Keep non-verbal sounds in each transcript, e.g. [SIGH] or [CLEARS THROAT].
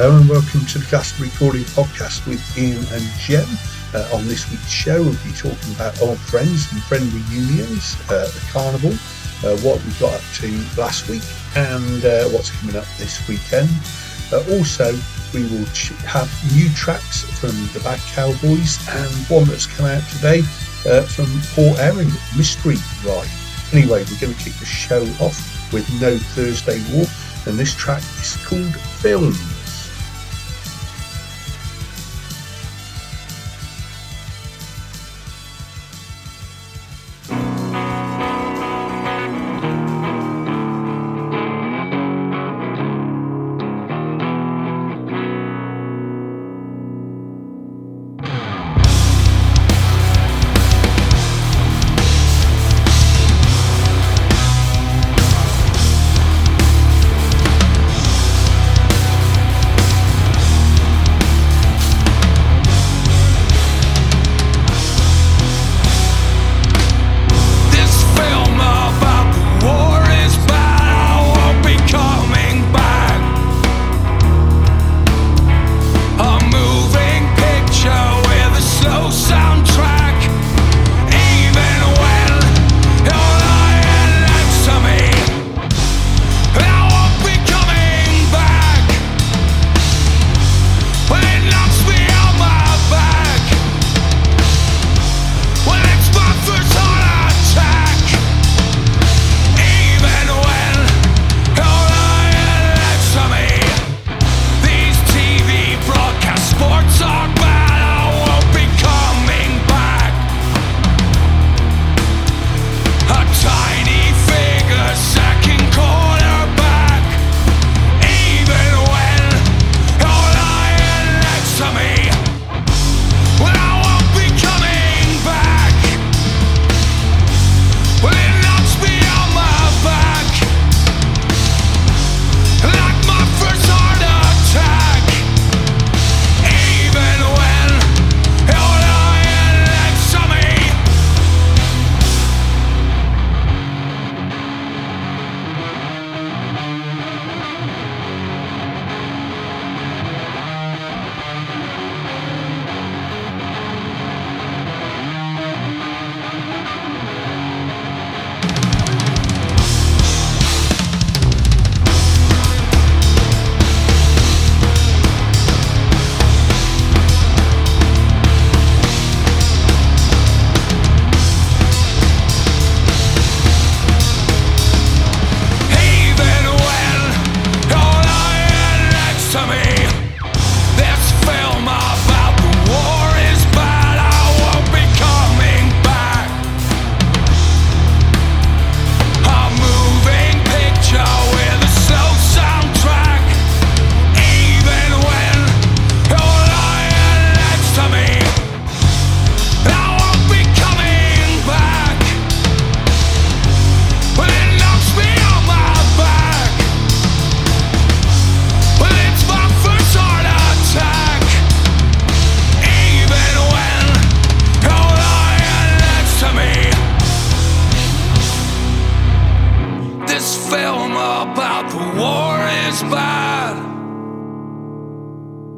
Hello and welcome to the Glastonbury Calling Podcast with Ian and Jem. Uh, on this week's show, we'll be talking about old friends and friend reunions, uh, the carnival, uh, what we got up to last week, and uh, what's coming up this weekend. Uh, also, we will ch- have new tracks from the Bad Cowboys and one that's come out today uh, from Port Erin, Mystery Ride. Anyway, we're going to kick the show off with No Thursday War, and this track is called Film.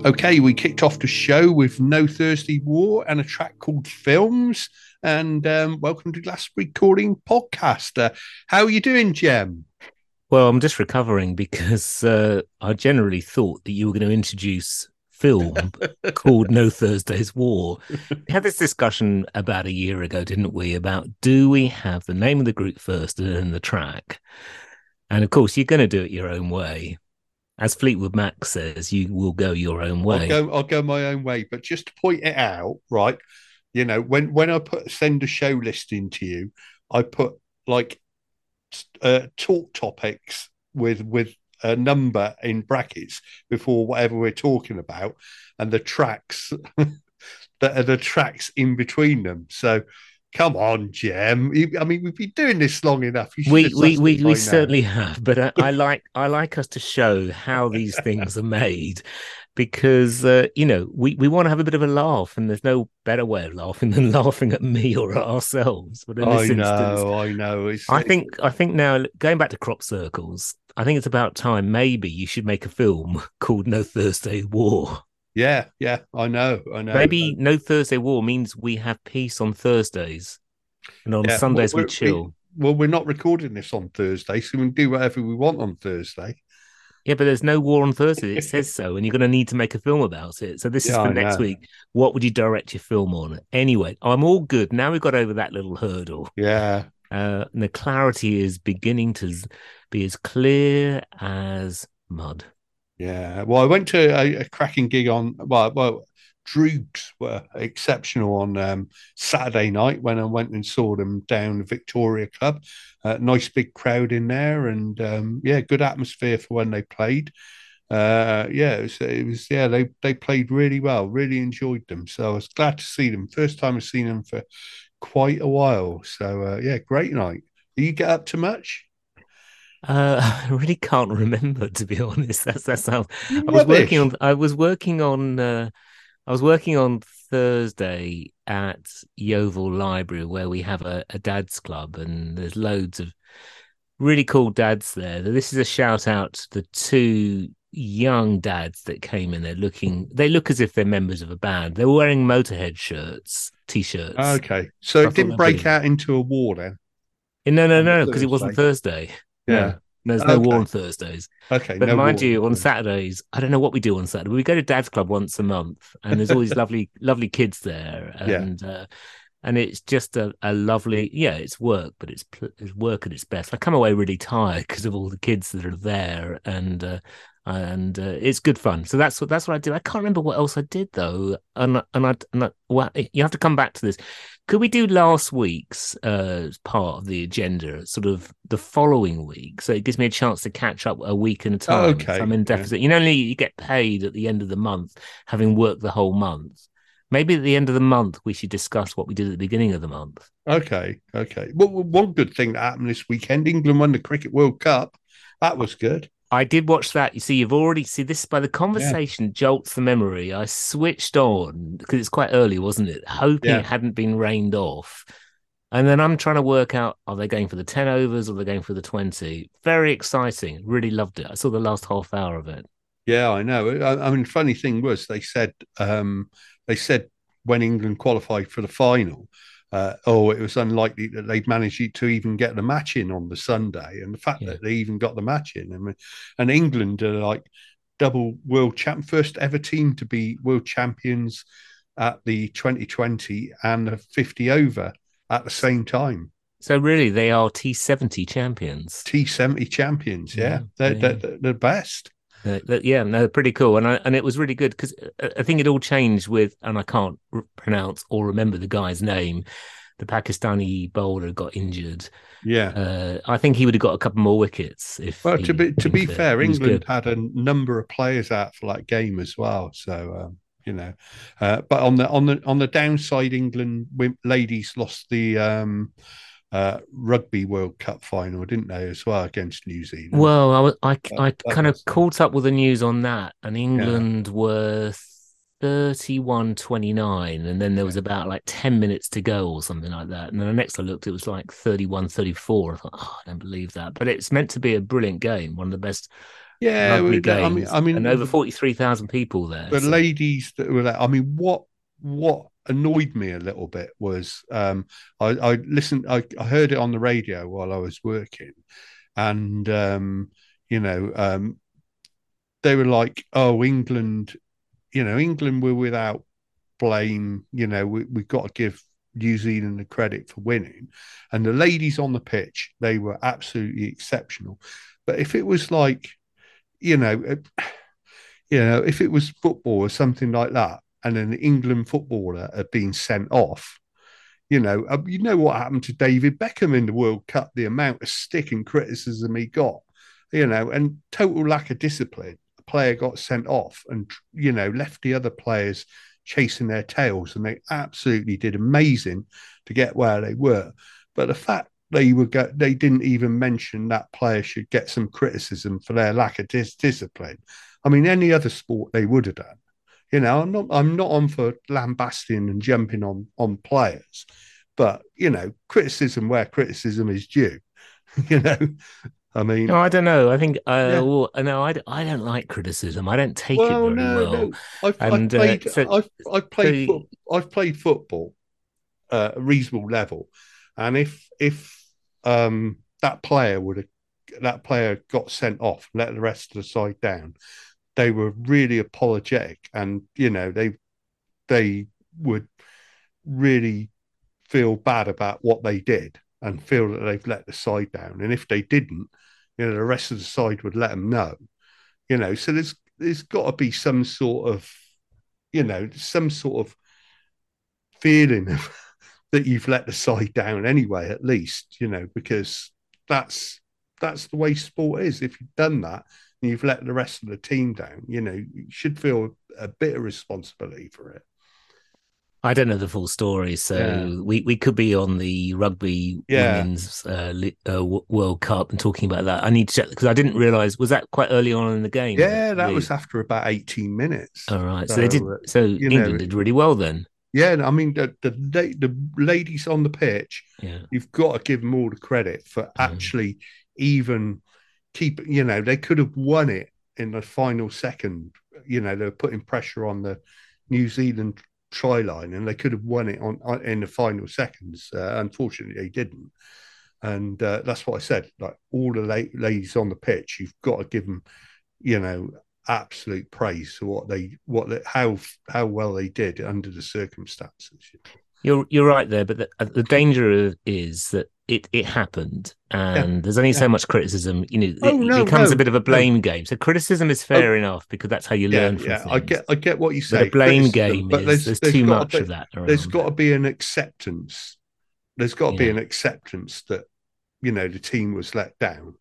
Okay, we kicked off the show with No Thursday War and a track called Films. And um, welcome to Glass Recording Podcast. Uh, how are you doing, Jem? Well, I'm just recovering because uh, I generally thought that you were going to introduce film [LAUGHS] called No Thursday's War. We had this discussion about a year ago, didn't we? About do we have the name of the group first and then the track? And of course, you're going to do it your own way as Fleetwood Mac says, you will go your own way. I'll go, I'll go my own way. But just to point it out, right? You know, when when I put send a show listing to you, I put like uh, talk topics with with a number in brackets before whatever we're talking about, and the tracks [LAUGHS] that are the tracks in between them. So Come on, Jem. I mean, we've been doing this long enough. We we we, we certainly have, but I, I [LAUGHS] like I like us to show how these things are made, because uh, you know we, we want to have a bit of a laugh, and there's no better way of laughing than [LAUGHS] laughing at me or at ourselves. But in this I know, instance, I know. It's, I think I think now going back to crop circles, I think it's about time. Maybe you should make a film [LAUGHS] called No Thursday War. Yeah, yeah, I know, I know. Maybe No Thursday War means we have peace on Thursdays, and on Yeah, Sundays we we're- chill. well, we're not recording this on Thursday, so we can do whatever we want on Thursday. Yeah, but there's no war on Thursday. It says so, and you're going to need to make a film about it. So this is Yeah, for I next know. week. What would you direct your film on? Anyway, I'm all good now. We've got over that little hurdle. Yeah, Uh, and the clarity is beginning to be as clear as mud. Yeah. Well, I went to a, a cracking gig on. Well, well, Droogs were exceptional on um, Saturday night when I went and saw them down Victoria Club. Uh, nice big crowd in there, and um, yeah, good atmosphere for when they played. Uh, yeah, it was, it was. Yeah, they they played really well. Really enjoyed them. So I was glad to see them. First time I've seen them for quite a while. So uh, yeah, great night. Do you get up to much? Uh, [LAUGHS] I really can't remember, to be [LAUGHS] honest. That's how You're I was working on. I was working on. Uh, I was working on Thursday at Yeovil Library, where we have a, a dads club, and there's loads of really cool dads there. This is a shout out to the two young dads that came in there looking. They look as if they're members of a band. They're wearing Motorhead shirts, t-shirts. Okay, so I it didn't break out into a war then. no, no, no, because it wasn't Thursday. Yeah. There's no war on Thursdays. Okay. But no mind war. you, on Saturdays, I don't know what we do on Saturday. We go to Dad's Club once a month, and there's all [LAUGHS] these lovely, lovely kids there, Yeah. and uh, and it's just a, a lovely, yeah, it's work, but it's it's work at its best. I come away really tired because of all the kids that are there, and uh, and uh, it's good fun. So that's what that's what I did. I can't remember what else I did though, and and I, and I well, you have to come back to this. Could we do last week's uh, part of the agenda, sort of the following week? So it gives me a chance to catch up a week at a time. Oh, if okay, I'm in yeah. deficit. You know, only you get paid at the end of the month, having worked the whole month. Maybe at the end of the month, we should discuss what we did at the beginning of the month. Okay. Okay. Well, one good thing that happened this weekend, England won the Cricket World Cup. That was good. I did watch that. You see, you've already see this by the conversation jolts the memory. I switched on because it's quite early, wasn't it? Hoping Yeah. it hadn't been rained off. And then I'm trying to work out are they going for the 10 overs or are they going for the 20? Very exciting. Really loved it. I saw the last half hour of it. Yeah, I know. I, I mean, funny thing was they said um, they said when England qualified for the final, uh, oh, it was unlikely that they'd manage to even get the match in on the Sunday, and the fact Yeah. that they even got the match in, I mean, and England are like double world champ, first ever team to be world champions at the 2020 and the 50 over at the same time. So really, they are T70 champions. T70 champions, yeah, Yeah, they're, yeah. they're, they're the best. Uh, yeah, no, pretty cool, and I, and it was really good because I think it all changed with, and I can't r- pronounce or remember the guy's name. The Pakistani bowler got injured. Yeah. Uh, I think he would have got a couple more wickets if. Well, to be to be fair, England had a number of players out for that game as well. So um, you know, uh, but on the on the on the downside, England ladies lost the um, uh, rugby World Cup final, didn't they, as well against New Zealand? Well, I was, I, I That- that kind of was- caught up with the news on that, and England were 31 29, and then there was about like 10 minutes to go or something like that. And then the next I looked, it was like 31 34. I thought, oh, I don't believe that. But it's meant to be a brilliant game, one of the best yeah. I mean, I mean, and over the- 43,000 people there. the so- ladies that were there. I mean, what what annoyed me a little bit was um, I, I listened, I, I heard it on the radio while I was working, and um, you know, um, they were like, "Oh, England, you know, England were without blame. You know, we, we've got to give." New Zealand the credit for winning, and the ladies on the pitch they were absolutely exceptional. But if it was like, you know, uh, you know, if it was football or something like that, and an England footballer had been sent off, you know, uh, you know what happened to David Beckham in the World Cup, the amount of stick and criticism he got, you know, and total lack of discipline. A player got sent off and, you know, left the other players chasing their tails, and they absolutely did amazing to get where they were. But the fact they were go- they didn't even mention that player should get some criticism for their lack of dis- discipline. I mean, any other sport they would have done. You know, I'm not I'm not on for lambasting and jumping on on players, but you know, criticism where criticism is due. [LAUGHS] you know, I mean, no, I don't know. I think, uh, yeah. well, no, I, I don't like criticism. I don't take well, it very no, well. No. I've, and, I've uh, played, uh, so, I've, I've played, so, I've played football at a reasonable level, and if if um, that player would have that player got sent off, let the rest of the side down, they were really apologetic, and you know they they would really feel bad about what they did and feel that they've let the side down. And if they didn't, you know, the rest of the side would let them know. You know, so there's there's got to be some sort of, you know, some sort of feeling of, [LAUGHS] that you've let the side down anyway, at least, you know, because that's that's the way sport is. If you've done that you've let the rest of the team down, you know, you should feel a bit of responsibility for it. I don't know the full story, so yeah. we, we could be on the rugby yeah. women's uh, uh, World Cup and talking about that. I need to check because I didn't realize was that quite early on in the game. Yeah, that was after about eighteen minutes. All right, so, so they did. Uh, so England know, did really well then. Yeah, I mean the the, the ladies on the pitch. Yeah. you've got to give them all the credit for mm. actually even keep. You know, they could have won it in the final second. You know, they were putting pressure on the New Zealand try line, and they could have won it on, on in the final seconds. Uh, unfortunately, they didn't, and uh, that's what I said. Like all the la- ladies on the pitch, you've got to give them, you know, absolute praise for what they what they, how how well they did under the circumstances. You're you're right there, but the, uh, the danger is that it it happened, and yeah. there's only yeah. so much criticism. You know, oh, it, no, becomes no, a bit of a blame no. game. So criticism is fair oh, enough because that's how you learn. Yeah, yeah. I get I get what you say. But a blame but game but is there's, there's, there's too much be, of that. Around. There's got to be an acceptance. There's got to be an acceptance that you know the team was let down.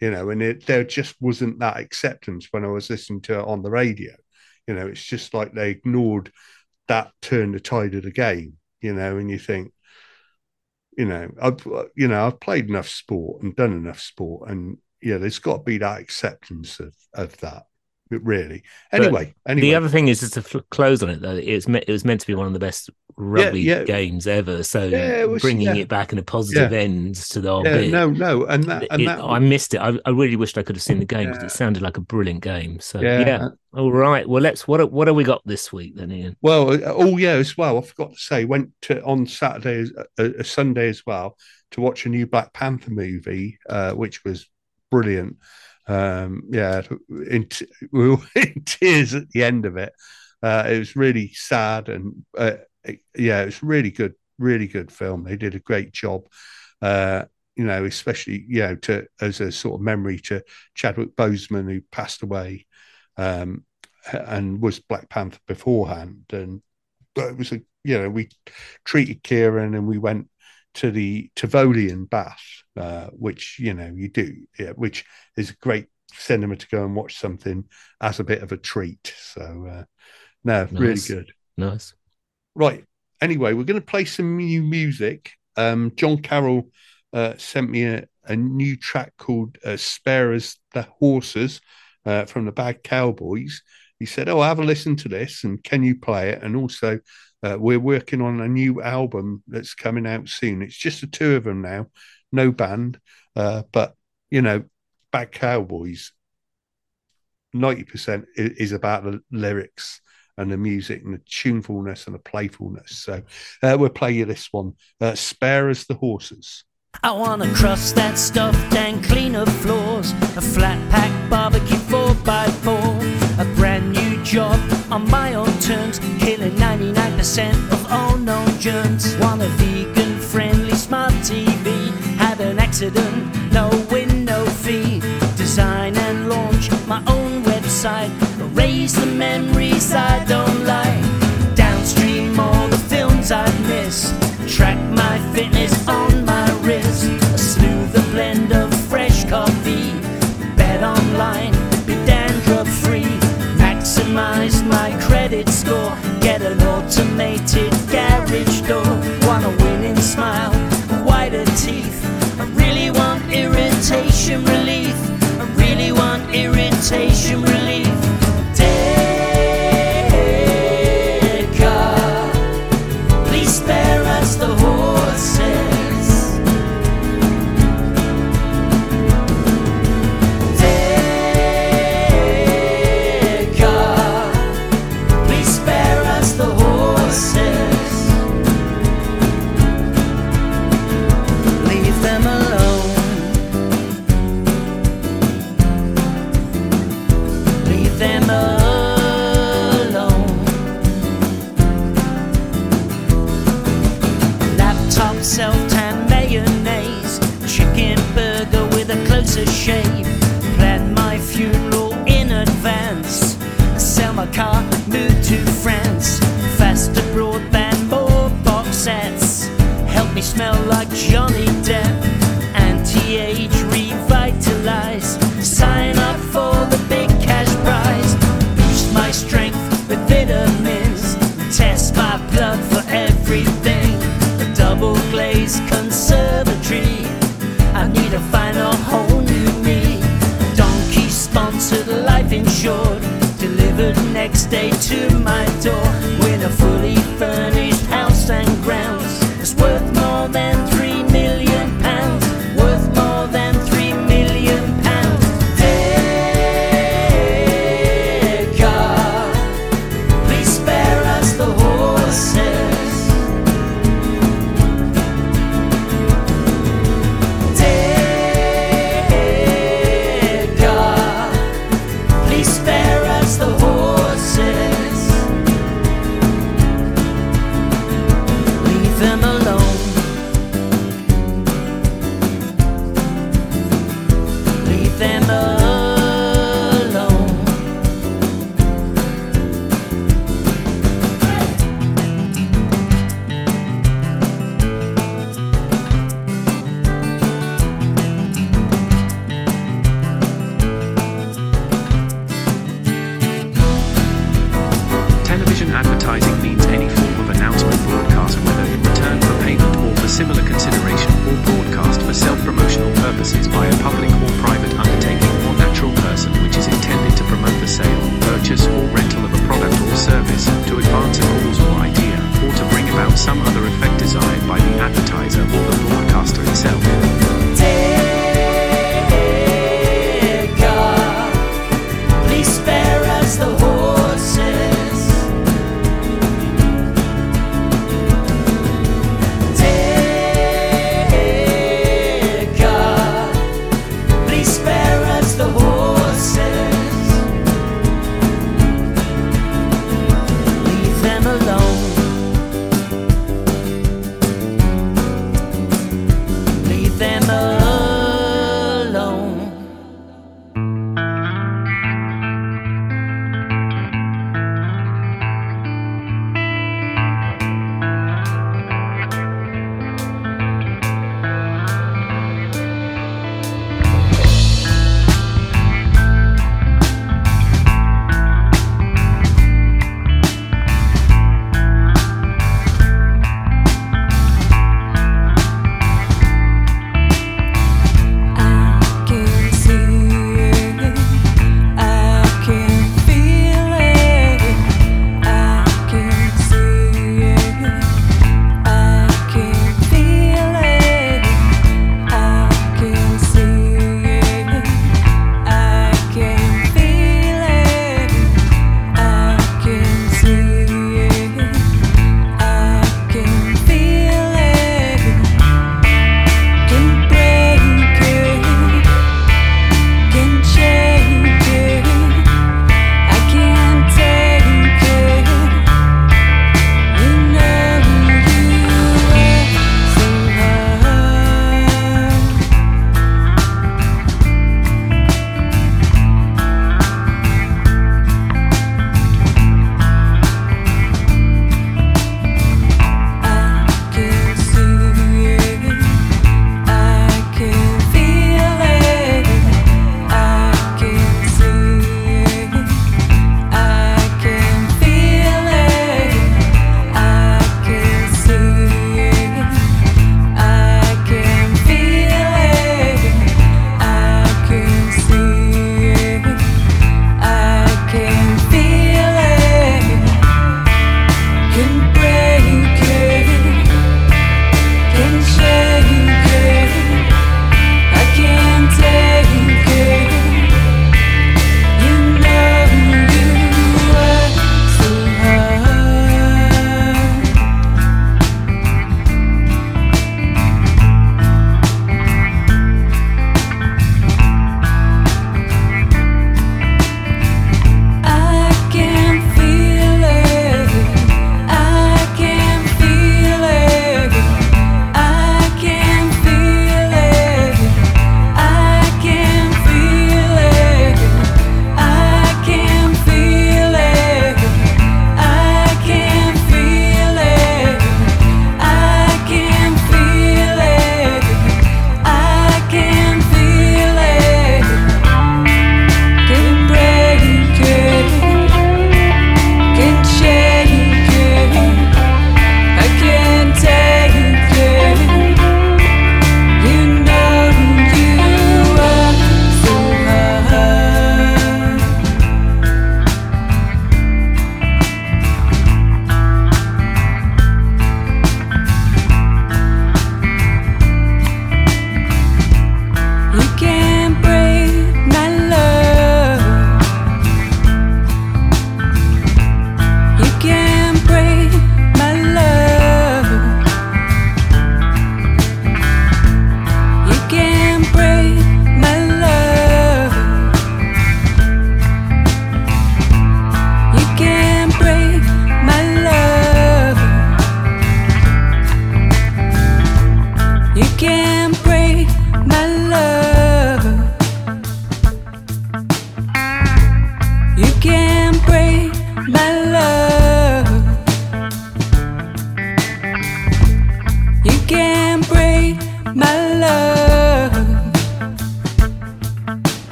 You know, and it, there just wasn't that acceptance when I was listening to it on the radio. You know, it's just like they ignored that turn the tide of the game. You know, and you think you know, I've you know I've played enough sport and done enough sport, and yeah, there's got to be that acceptance of of that. Really. Anyway, anyway. The other thing is just to close on it though. It's me- it was meant to be one of the best rugby yeah, yeah. games ever. So yeah, it was, bringing it back in a positive end to the whole bit. No, no, and that, and it, that I missed it. I, I, really wished I could have seen the game because it sounded like a brilliant game. So yeah. All right. Well, let's. What what have we got this week then, Ian? Well, uh, oh yeah, as well. I forgot to say, went to on Saturday, a, a Sunday as well, to watch a new Black Panther movie, uh, which was brilliant um, yeah, in t- [LAUGHS] we were in tears at the end of it. Uh, it was really sad, and uh, it, yeah, it was really good, really good film. They did a great job. Uh, you know, especially you know, to as a sort of memory to Chadwick Boseman who passed away, um, and was Black Panther beforehand, and it was a you know we treated Kieran and we went to the Tivoli in Bath, uh, which you know you do, yeah, which is a great cinema to go and watch something as a bit of a treat. So, uh, no, nice. really good. Nice. Right. Anyway, we're going to play some new music. Um, John Carroll uh, sent me a, a, new track called uh, "Spare Us the Horses" uh, from the Bad Cowboys. He said, "Oh, have a listen to this, and can you play it?" And also, uh, we're working on a new album that's coming out soon. It's just the two of them now, no band. Uh, but, you know, Bad Cowboys, 90% is about the lyrics and the music and the tunefulness and the playfulness. So uh, we'll play you this one uh, Spare Us the Horses. I wanna cross that stuff and clean floors, a flat pack barbecue 4x4, a brand new job on my own terms, 99% of all known germs. Want a vegan friendly smart TV, had an accident, no win, no fee. Design and launch my own website, erase the memories I don't irritation relief.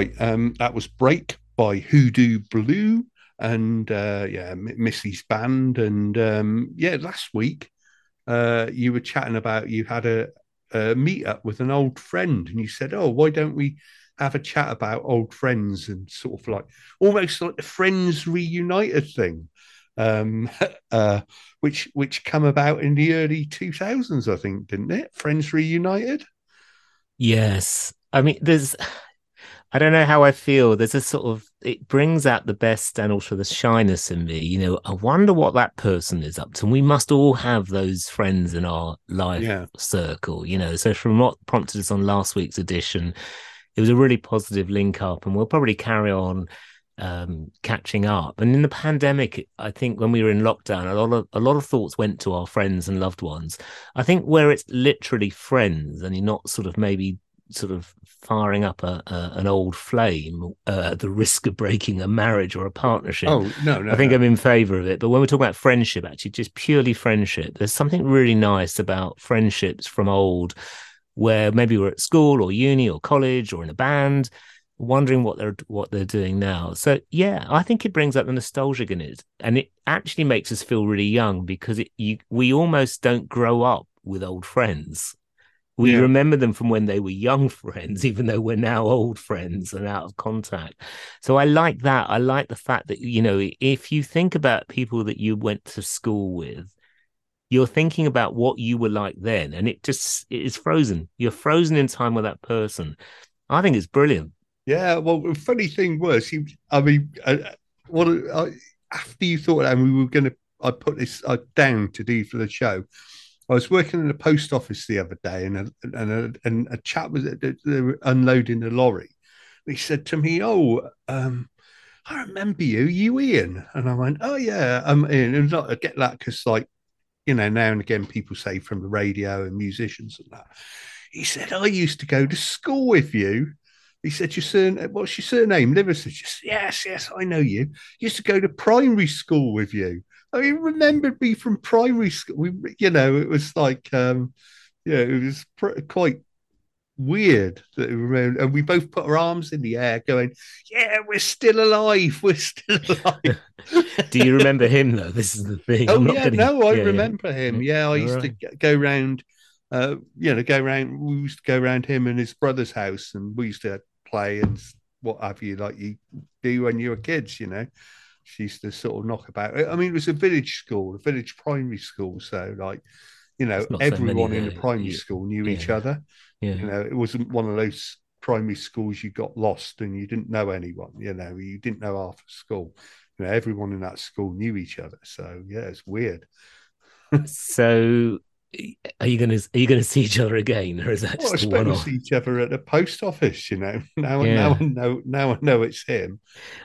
Right, um, that was Break by Hoodoo Blue and uh, yeah, Missy's band. And um, yeah, last week uh, you were chatting about you had a, a meet up with an old friend, and you said, "Oh, why don't we have a chat about old friends and sort of like almost like the Friends Reunited thing." Um, [LAUGHS] uh, which which come about in the early 2000s, I think, didn't it? Friends Reunited. Yes. I mean, there's, I don't know how I feel. There's a sort of, it brings out the best and also the shyness in me. You know, I wonder what that person is up to. And we must all have those friends in our life Yeah. circle, you know. So, from what prompted us on last week's edition, it was a really positive link up, and we'll probably carry on um catching up and in the pandemic i think when we were in lockdown a lot of a lot of thoughts went to our friends and loved ones i think where it's literally friends and you're not sort of maybe sort of firing up a, a an old flame uh, the risk of breaking a marriage or a partnership Oh no, no, I think no. I'm in favor of it. But when we talk about friendship, actually, just purely friendship, there's something really nice about friendships from old, where maybe we're at school or uni or college or in a band, wondering what they're what they're doing now. So yeah, I think it brings up the nostalgia in it, and it actually makes us feel really young because it you we almost don't grow up with old friends. We Yeah. remember them from when they were young friends, [LAUGHS] even though we're now old friends and out of contact. So I like that. I like the fact that, you know, if you think about people that you went to school with, you're thinking about what you were like then, and it just it is frozen. You're frozen in time with that person. I think it's brilliant. Yeah, well, the funny thing was, you, I mean, uh, what I, after you thought that we were going to, I put this uh, down to do for the show. I was working in the post office the other day, and a, and a, and a chap was they were unloading the lorry. He said to me, "Oh, um, I remember you, you Ian," and I went, "Oh yeah, I'm Ian." And I get that because, like, you know, now and again people say from the radio and musicians and that. He said, "I used to go to school with you." He said, "Your surname? What's your surname?" Liver said, "Yes, yes, I know you. Used to go to primary school with you." I mean, remembered me from primary school. We, you know, it was like, um, yeah, it was pr- quite weird that we remember, and we both put our arms in the air, going, "Yeah, we're still alive. [LAUGHS] We're still alive." Do you remember him though? This is the thing. Oh yeah, gonna- no, I yeah, yeah. remember him. Yeah, I All used right. to go round, uh, you know, go round. We used to go round him and his brother's house, and we used to play and what have you, like you do when you were kids. You know, she used to sort of knock about. I mean, it was a village school, a village primary school, so like, you know, There's not so many everyone in the uh, primary Yeah. school knew each other. Yeah. You know, it wasn't one of those primary schools you got lost and you didn't know anyone. You know, you didn't know half the school. You know, everyone in that school knew each other. So yeah, it's weird. [LAUGHS] So, are you gonna are you gonna see each other again, or is that Well, just a to one-off? see each other at the post office, you know. [LAUGHS] Now, Yeah. now I know, now I know it's him.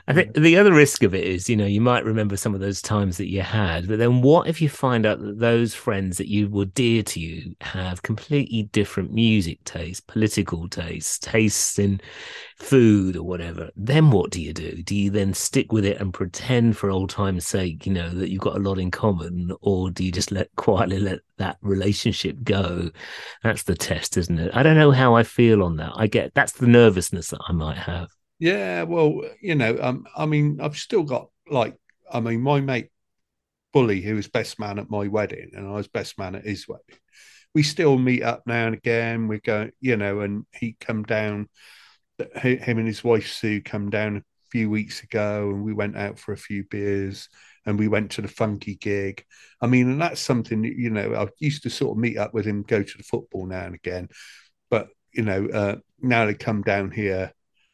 I think the other risk of it is, you know, you might remember some of those times that you had, but then what if you find out that those friends that you were dear to you have completely different music taste, political taste, tastes in food or whatever? Then what do you do? Do you then stick with it and pretend for old time's sake, you know, that you've got a lot in common, or do you just let quietly let that relationship go? That's the test, isn't it? I don't know how I feel on that. I get that's the nervousness that I might have. Yeah, well, you know, um, I mean, I've still got like, I mean, my mate Bully, who was best man at my wedding, and I was best man at his wedding. We still meet up now and again. We go, you know, and he come down. Him and his wife Sue come down a few weeks ago, and we went out for a few beers, and we went to the funky gig. I mean, and that's something you know, I used to sort of meet up with him, go to the football now and again, but you know, uh, now they come down here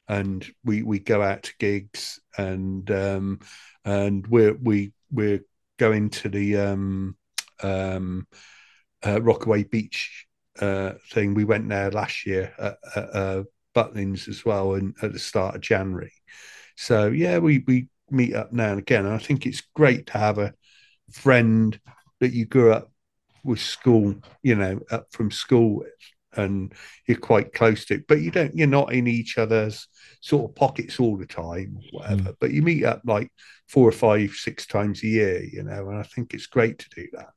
and we we go out to gigs and um and we're we we're going to the um um uh, Rockaway Beach uh thing. We went there last year at, at uh, Butlins as well, and at the start of January. So yeah, we we meet up now and again. And I think it's great to have a friend that you grew up with school, you know, up from school with, and you're quite close to. But you don't, you're not in each other's sort of pockets all the time, whatever. Mm. But you meet up like four or five, six times a year, you know, and I think it's great to do that.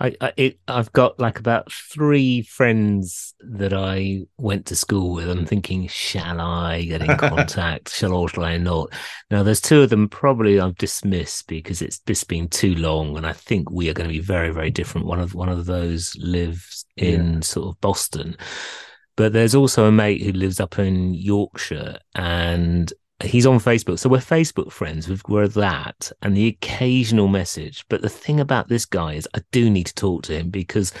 I, I it, I've got like about three friends that I went to school with. I'm thinking, shall I get in [LAUGHS] contact? shall I or shall I not? Now, there's two of them probably I've dismissed because it's just been too long, and I think we are going to be very, very different. One of one of those lives in sort of Boston, but there's also a mate who lives up in Yorkshire, and he's on Facebook. So we're Facebook friends. We've, we're that and the occasional message. But the thing about this guy is I do need to talk to him because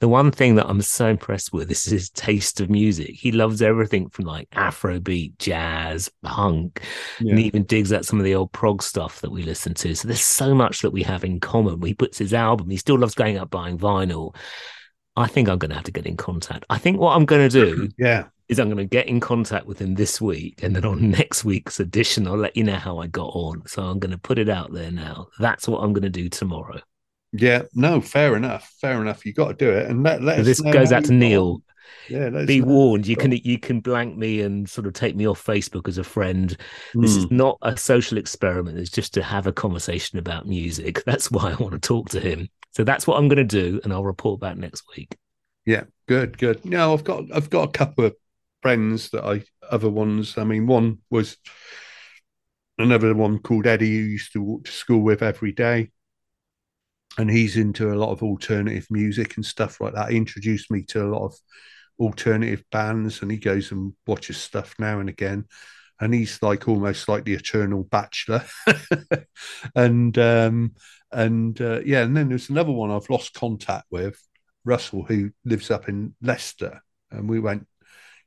the one thing that I'm so impressed with is his taste of music. He loves everything from like Afrobeat, jazz, punk, and he even digs at some of the old prog stuff that we listen to. So there's so much that we have in common. He puts his album, he still loves going out buying vinyl. I think I'm going to have to get in contact. I think what I'm going to do [CLEARS THROAT] Yeah. Is I'm going to get in contact with him this week, and then on [LAUGHS] next week's edition, I'll let you know how I got on. So I'm going to put it out there now. That's what I'm going to do tomorrow. Yeah. No, fair enough. Fair enough. You got to do it. And let, let So this goes out to got Neil. Yeah. Be warned, you can you can blank me and sort of take me off Facebook as a friend. This is Hmm. not a social experiment. It's just to have a conversation about music. [LAUGHS] That's why I want to talk to him. So that's what I'm going to do, and I'll report back next week. Yeah, good, good. No, I've got I've got a couple of friends that I other ones. I mean, one was another one called Eddie who used to walk to school with every day. And he's into a lot of alternative music and stuff like that. He introduced me to a lot of alternative bands and he goes and watches stuff now and again. And he's like almost like the eternal bachelor. [LAUGHS] and um and uh, yeah, and then there's another one I've lost contact with, Russell, who lives up in Leicester, and we went,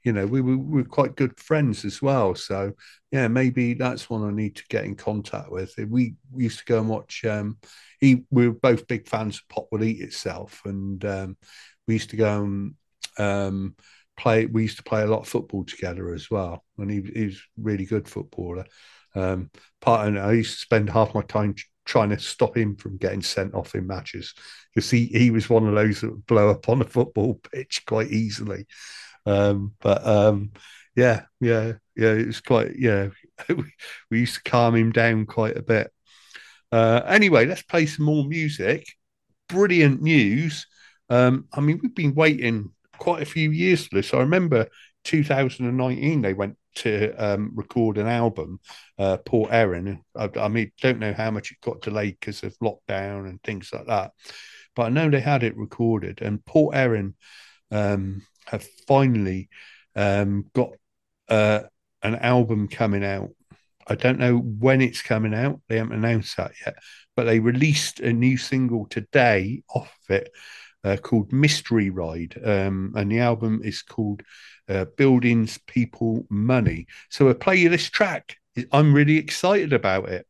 you know, we were, we were quite good friends as well. So yeah, maybe that's one I need to get in contact with. We, we used to go and watch. Um, he, we were both big fans of Pop Will Eat Itself, and um, we used to go and um, play. We used to play a lot of football together as well, and he, he was really good footballer. Um, part and I used to spend half my time trying to stop him from getting sent off in matches because he, he was one of those that would blow up on a football pitch quite easily. Um, but um, yeah, yeah, yeah, it was quite, yeah, [LAUGHS] we, we used to calm him down quite a bit. Uh, anyway, let's play some more music. Brilliant news. Um, I mean, we've been waiting quite a few years for this. I remember 2019, they went to um, record an album, uh, Port Erin. I, I mean, don't know how much it got delayed because of lockdown and things like that, but I know they had it recorded. And Port Erin um, have finally um, got uh, an album coming out. I don't know when it's coming out. They haven't announced that yet, but they released a new single today off of it uh, called Mystery Ride. Um, and the album is called uh, Buildings, People, Money. So I'll play you this track. I'm really excited about it.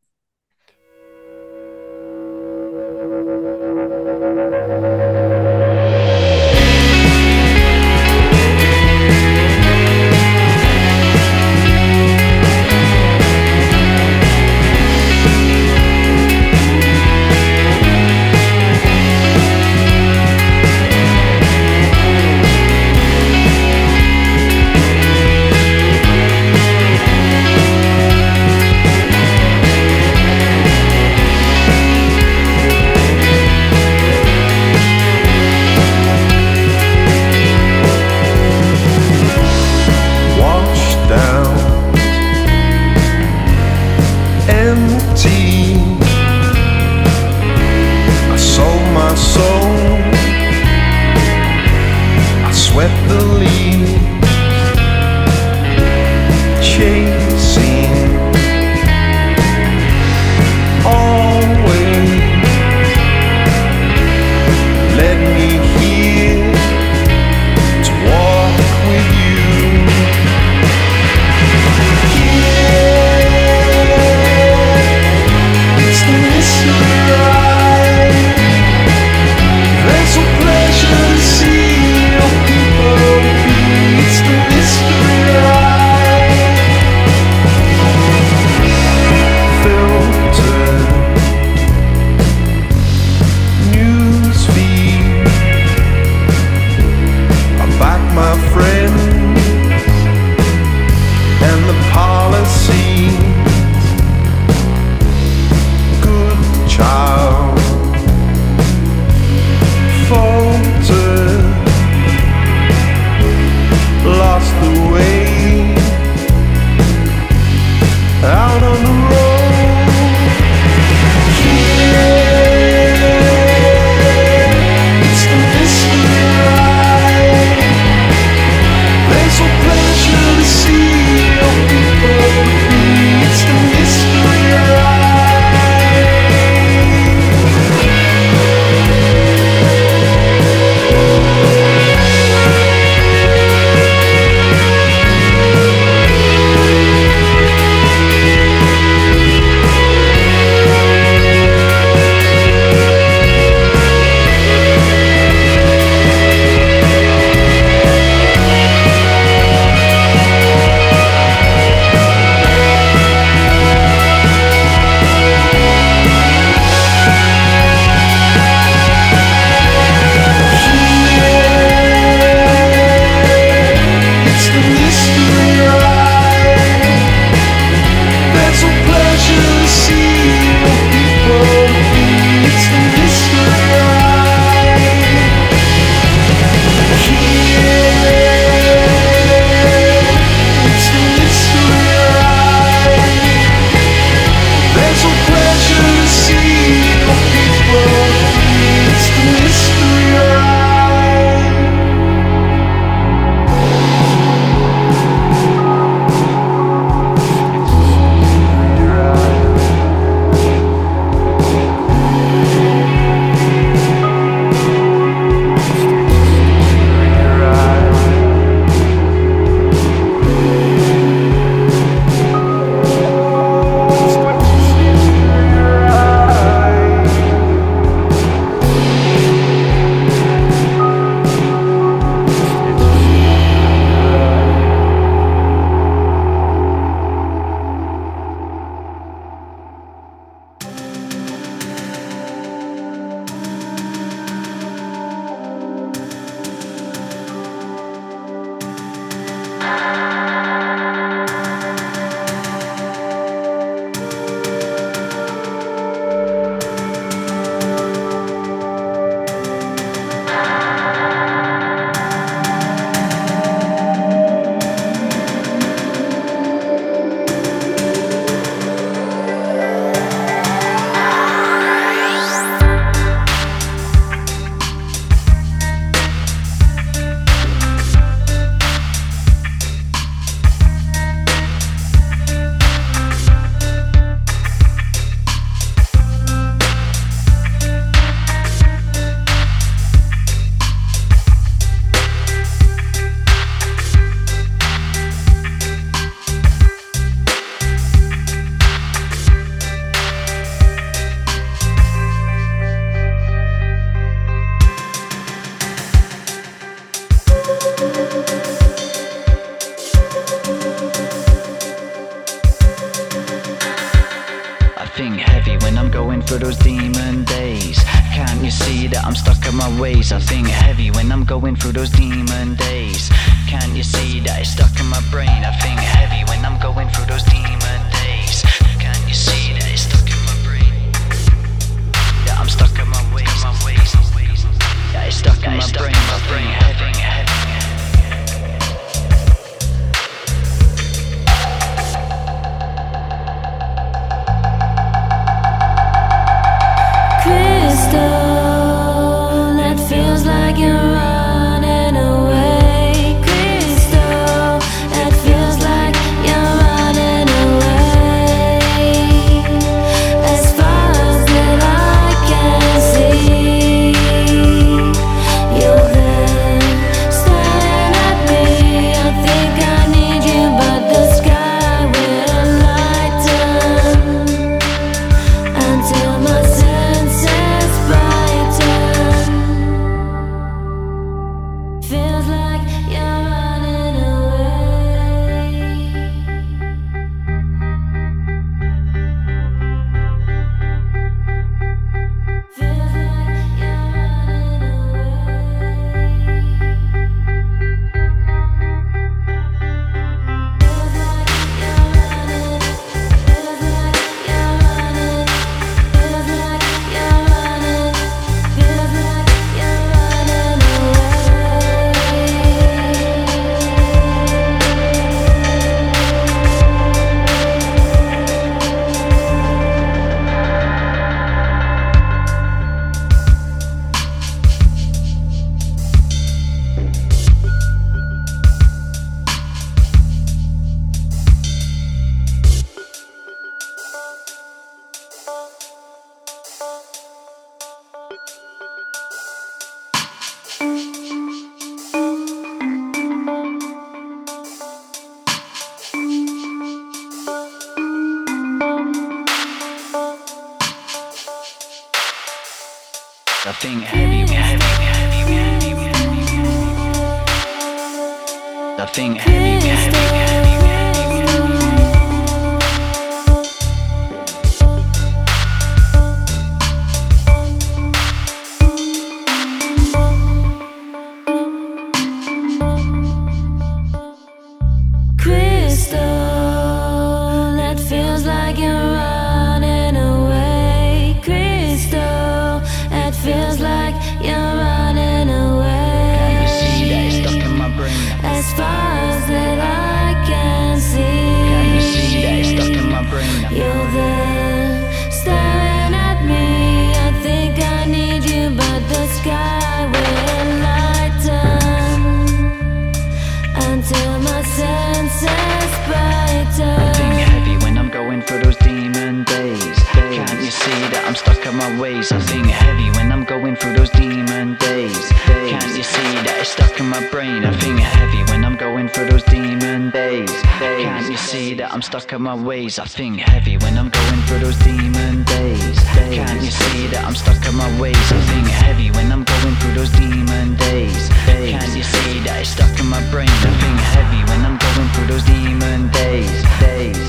Ways? I think heavy when I'm going through those demon days. Can't you see that it's stuck in my brain? I think heavy when I'm going through those demon days. Can't you see that I'm stuck in my ways? I think heavy when I'm going through those demon days. Can't you see that I'm stuck in my ways? I think heavy when I'm going through those demon days. Can't you see that it's stuck in my brain? I think heavy when I'm going through those demon days. Days.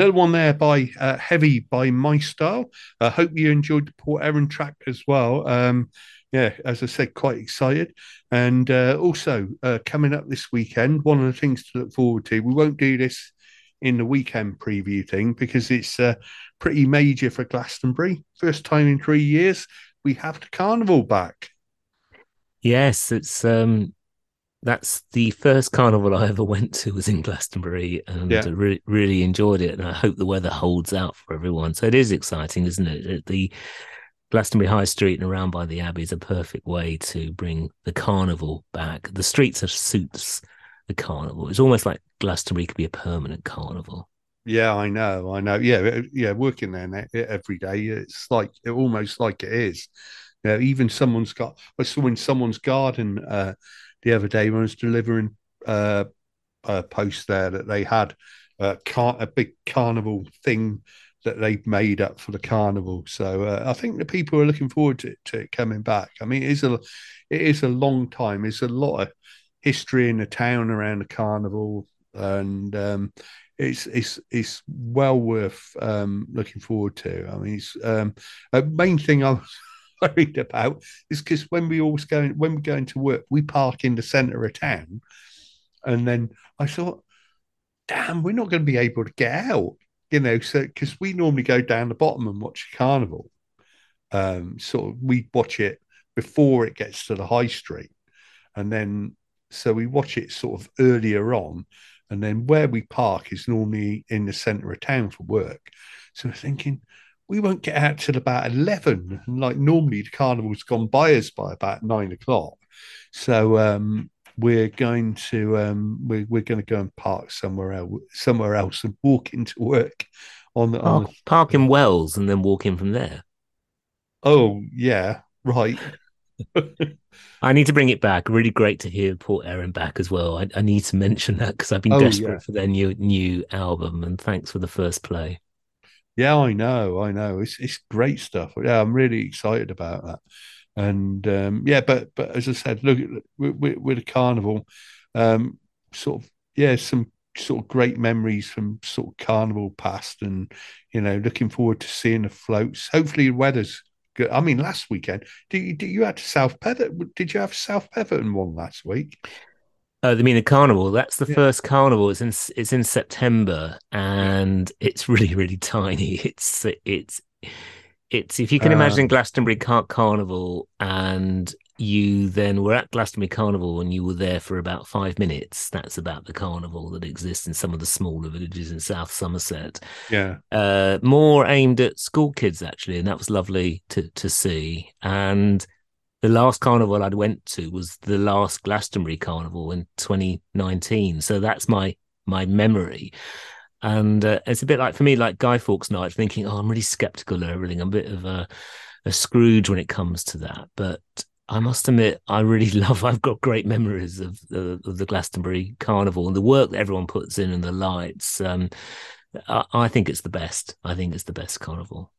Another one there by uh, Heavy by My Style. I hope you enjoyed the Port Erin track as well. Um, yeah, as I said, quite excited. And uh, also uh, coming up this weekend, one of the things to look forward to. We won't do this in the weekend preview thing because it's uh, pretty major for Glastonbury. First time in three years, we have the carnival back. Yes, it's um that's the first carnival I ever went to was in Glastonbury and Yeah. I really enjoyed it and I hope the weather holds out for everyone. So it is exciting, isn't it? The Glastonbury High Street and around by the Abbey is a perfect way to bring the carnival back. The streets are suits the carnival. It's almost like Glastonbury could be a permanent carnival. Yeah, I know, I know. Yeah, yeah, working there every day, it's like it almost like it is. You know, even someone's got. I saw in someone's garden uh, the other day when I was delivering uh, a post there that they had uh, car- a big carnival thing that they've made up for the carnival. So uh, I think the people are looking forward to, to it coming back. I mean, it is a it is a long time. It's a lot of history in the town around the carnival, and um, it's it's it's well worth um, looking forward to. I mean, it's um, a main thing I was [LAUGHS] worried about is because when we always going when we're going to work, we park in the centre of town, and then I thought, damn, we're not going to be able to get out, you know. So because we normally go down the bottom and watch carnival, um, sort of we watch it before it gets to the high street, and then so we watch it sort of earlier on and then where we park is normally in the centre of town for work. So thinking we won't get out till about 11. And like normally the carnival's gone by us by about nine o'clock. So um, we're going to um, we're, we're going to go and park somewhere else somewhere else and walk into work on the on Park, park in Wells and then walk in from there. oh yeah right [LAUGHS] I need to bring it back. Really great to hear Port Erin back as well. I, I need to mention that because I've been Oh, desperate yeah. for their new new album. And thanks for the first play. Yeah, I know, I know. It's it's great stuff. Yeah, I'm really excited about that. And um, yeah, but but as I said, look with, with, the carnival, um, sort of yeah, some sort of great memories from sort of carnival past, and you know, looking forward to seeing the floats. Hopefully, the weather's good. I mean, last weekend, did you, did you had South Petherton? Did you have South Petherton one last week? Oh, they mean the carnival. That's the Yeah. first carnival. It's in it's in September, and it's [LAUGHS] really really tiny. It's it's it's if you can Ah. imagine Glastonbury Car- Carnival, and you then were at Glastonbury Carnival, and you were there for about five minutes. That's about the carnival that exists in some of the smaller villages in South Somerset. Yeah, uh, more aimed at school kids actually, and that was lovely to to see. And the last carnival I'd went to was the last Glastonbury Carnival in 2019, so that's my my memory. And uh, it's a bit like for me, like Guy Fawkes Night, thinking, oh, I'm really skeptical of everything. I'm a bit of a, a Scrooge when it comes to that, but. I must admit, I really [LAUGHS] love. I've got great memories of the of the Glastonbury Carnival and the work that everyone puts in and the lights. Um, I, I think it's the best. I think it's the best carnival.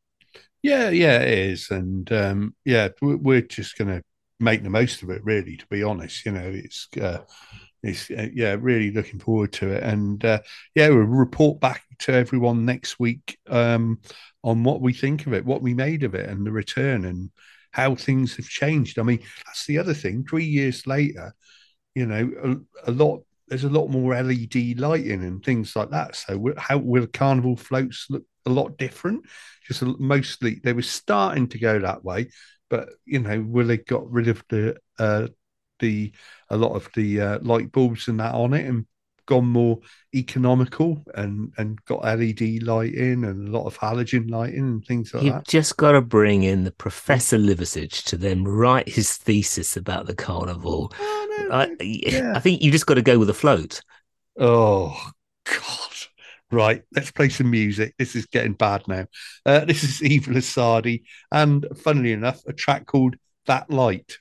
Yeah, yeah, it is, and um, yeah, we- we're just going to make the most of it. Really, to be honest, you know, it's uh, it's uh, yeah, really looking forward to it, and uh, yeah, we'll report back to everyone next week um, on what we think of it, what we made of it, and the return, and how things have changed. I mean, that's the other thing. Three years later, you know, a, a lot. There's a lot more LED lighting and things like that. So, how will carnival floats look a lot different? just mostly they were starting to go that way, but you know, will they got rid of the uh the a lot of the uh, light bulbs and that on it and gone more economical and and got LED lighting and a lot of halogen lighting and things like that. You've just got to bring in the Professor Liversidge to then write his thesis about the carnival. Oh, no, I, yeah. I think you just got to go with a float. Oh God. Right, let's play some music. This is getting bad now. Uh, this is [LAUGHS] Eva Lesadi, and funnily enough, a track called That Light.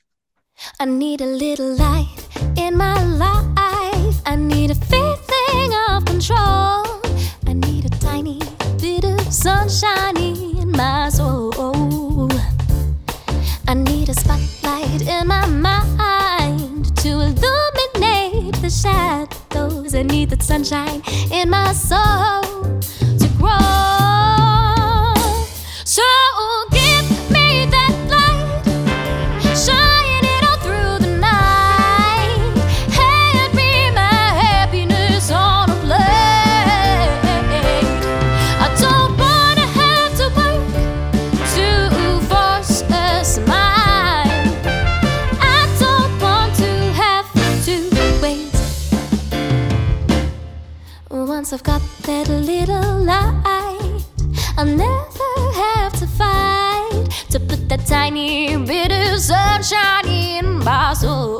I need a little light in my life. I need a feeling of control. I need a tiny bit of sunshine in my soul. I need a spotlight in my mind to illuminate the shadows. I need the sunshine in my soul to grow. Soul.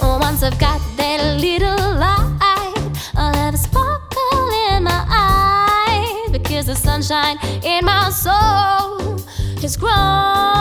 Once I've got that little light, I'll have a sparkle in my eyes because the sunshine in my soul has grown.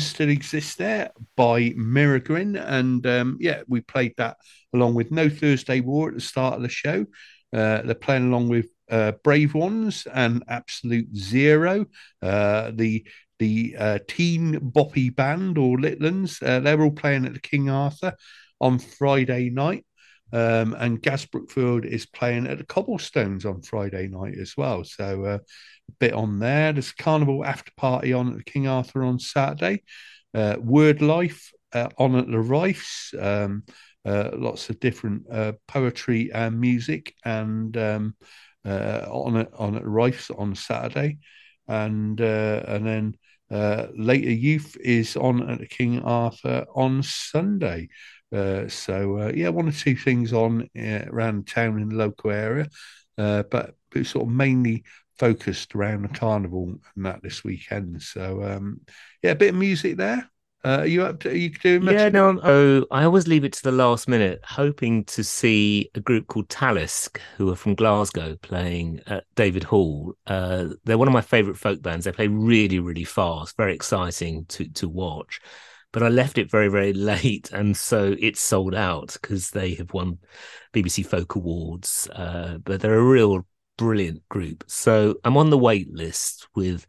Still Exist there by Mirrorgrin. And um, yeah, we played that along with No Thursday War at the start of the show. Uh, they're playing along with uh, Brave Ones and Absolute Zero. Uh, the the uh, Teen Boppy Band or Litlands, uh, they're all playing at the King Arthur on Friday night. Um, and Gaz Brookfield is playing at the Cobblestones on Friday night as well. So uh, bit on there. There's Carnival After Party on at King Arthur on Saturday. Uh, Word Life uh, on at the Rifes. Um, uh, lots of different uh, poetry and music and um, uh, on at, on at Rifes on Saturday. And uh, and then uh, later youth is on at the King Arthur on Sunday. So uh, yeah, one or two things on around town in the local area, but it's sort of mainly focused around the carnival and that this weekend. So um, yeah, a bit of music there. Uh, are you up to? Are you doing much? Yeah, no. Oh, I always leave it to the last minute, hoping to see a group called Talisk, who are from Glasgow, playing at David Hall. Uh, they're one of my favourite folk bands. They play really, really fast, very exciting to to watch. But I left it very, very [LAUGHS] late, and so it's sold out because they have won BBC Folk Awards. Uh, but they're a real brilliant group. So I'm on the wait list with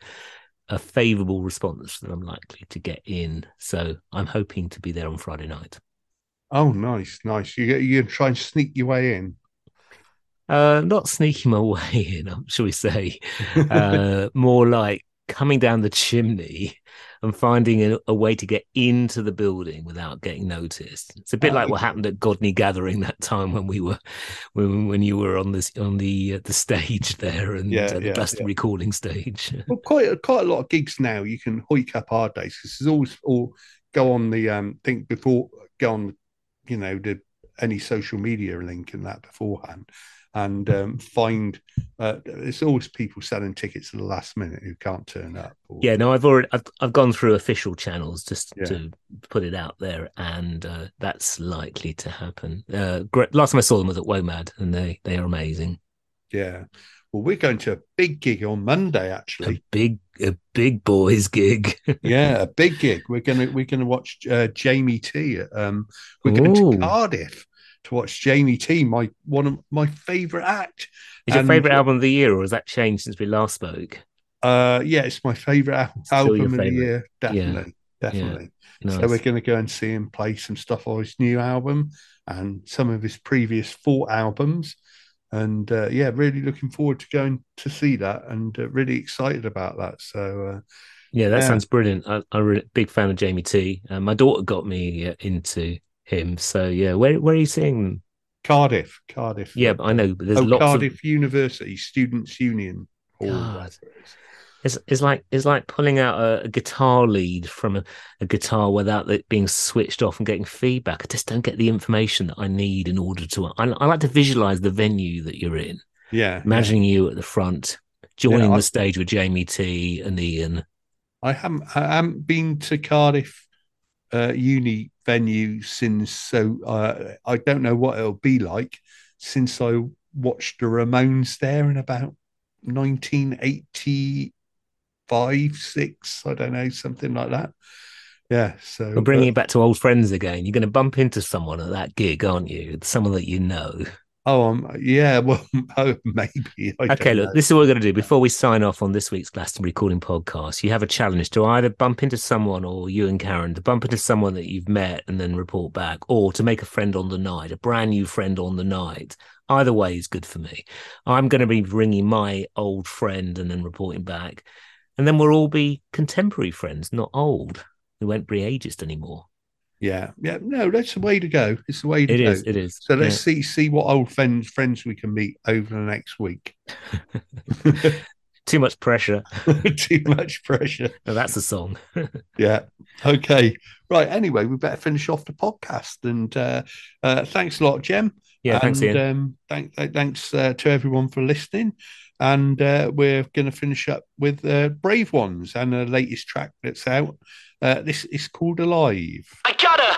a favourable response that I'm likely to get in. So I'm hoping to be there on Friday night. Oh, nice, nice. You you gonna try and sneak your way in. Uh, not sneaking my [LAUGHS] way in, shall we say? [LAUGHS] Uh, more like coming down the chimney and finding a, a way to get into the building without getting noticed. It's a bit Oh, like what happened at Godney Gathering that time when we were when when you were on this on the uh, the stage [LAUGHS] there and Yeah, uh, the yeah, Glastonbury recording stage. [LAUGHS] Well, quite a, quite a lot of gigs now. You can hoik up hard days because there's always all go on the um think before go on, you know, the any social media link and that beforehand, and um, find uh, there's always people selling tickets at the last minute who can't turn up. Or, Yeah, no, I've already I've, I've gone through official channels just Yeah. to put it out there, and uh, that's likely to happen. Uh, great. Last time I saw them was at WOMAD, and they they are amazing. yeah. Well, we're going to a big gig on Monday, A actually. big a big boys gig. [LAUGHS] yeah, a big gig. We're gonna we're gonna watch uh, Jamie T. Um, we're going Ooh. to Cardiff to watch Jamie T. My one of my favorite act. Is your favorite album of the year, or has that changed since we last spoke? Uh, yeah, it's my favorite al- album of the year. Definitely, definitely. Nice. So we're going to go and see him play some stuff on his new album and some of his previous four albums. And uh, yeah, really looking forward to going to see that, and uh, really excited about that. So uh, yeah, that yeah. sounds brilliant. I, I'm a big fan of Jamie T. Uh, my daughter got me uh, into him, so yeah. Where where are you seeing them? Cardiff, Cardiff. Yeah, I know, but there's oh, lots Cardiff of University Students Union. God. It's, it's like it's like pulling out a, a guitar lead from a, a guitar without it being switched off and getting feedback. I just don't get the information that I need in order to. I, I like to visualize the venue that you're in, Yeah, yeah. imagining you at the front, joining I- the stage with Jamie T and Ian. I haven't I haven't been to Cardiff uh, uni venue since so uh, I don't know what it'll be like since I watched the Ramones there in about 1985 six I don't know something like that yeah so We're bringing uh, it back to old friends again. You're going to bump into someone at that gig, aren't you? Someone that you know. Oh um, yeah [LAUGHS] well oh, maybe I Okay, look, know. this is what we're going to do before we sign off on this week's Glastonbury Calling Podcast. You have a challenge to either bump into someone or you and Karen to bump into someone that you've met and then report back, or to make a friend on the night, a brand new friend on the night. Either way is good for me. I'm going to be ringing my old friend and then reporting back. And then we'll all be contemporary friends, not old. We won't be ageist anymore. Yeah yeah no that's the way to go it's the way to It go is, it is. so let's Yeah. see see what old friends friends we can meet over the next week [LAUGHS] [LAUGHS] Too much pressure. [LAUGHS] too much pressure Oh, that's a song. Yeah. Okay. Right. Anyway, we better finish off the podcast. And uh, uh, thanks a lot, Jem. Yeah, thanks, and, Ian. Um, thank, th- thanks uh, to everyone for listening. And uh, we're going to finish up with uh, Brave Ones and the latest track that's out. Uh, this is called Alive. I got a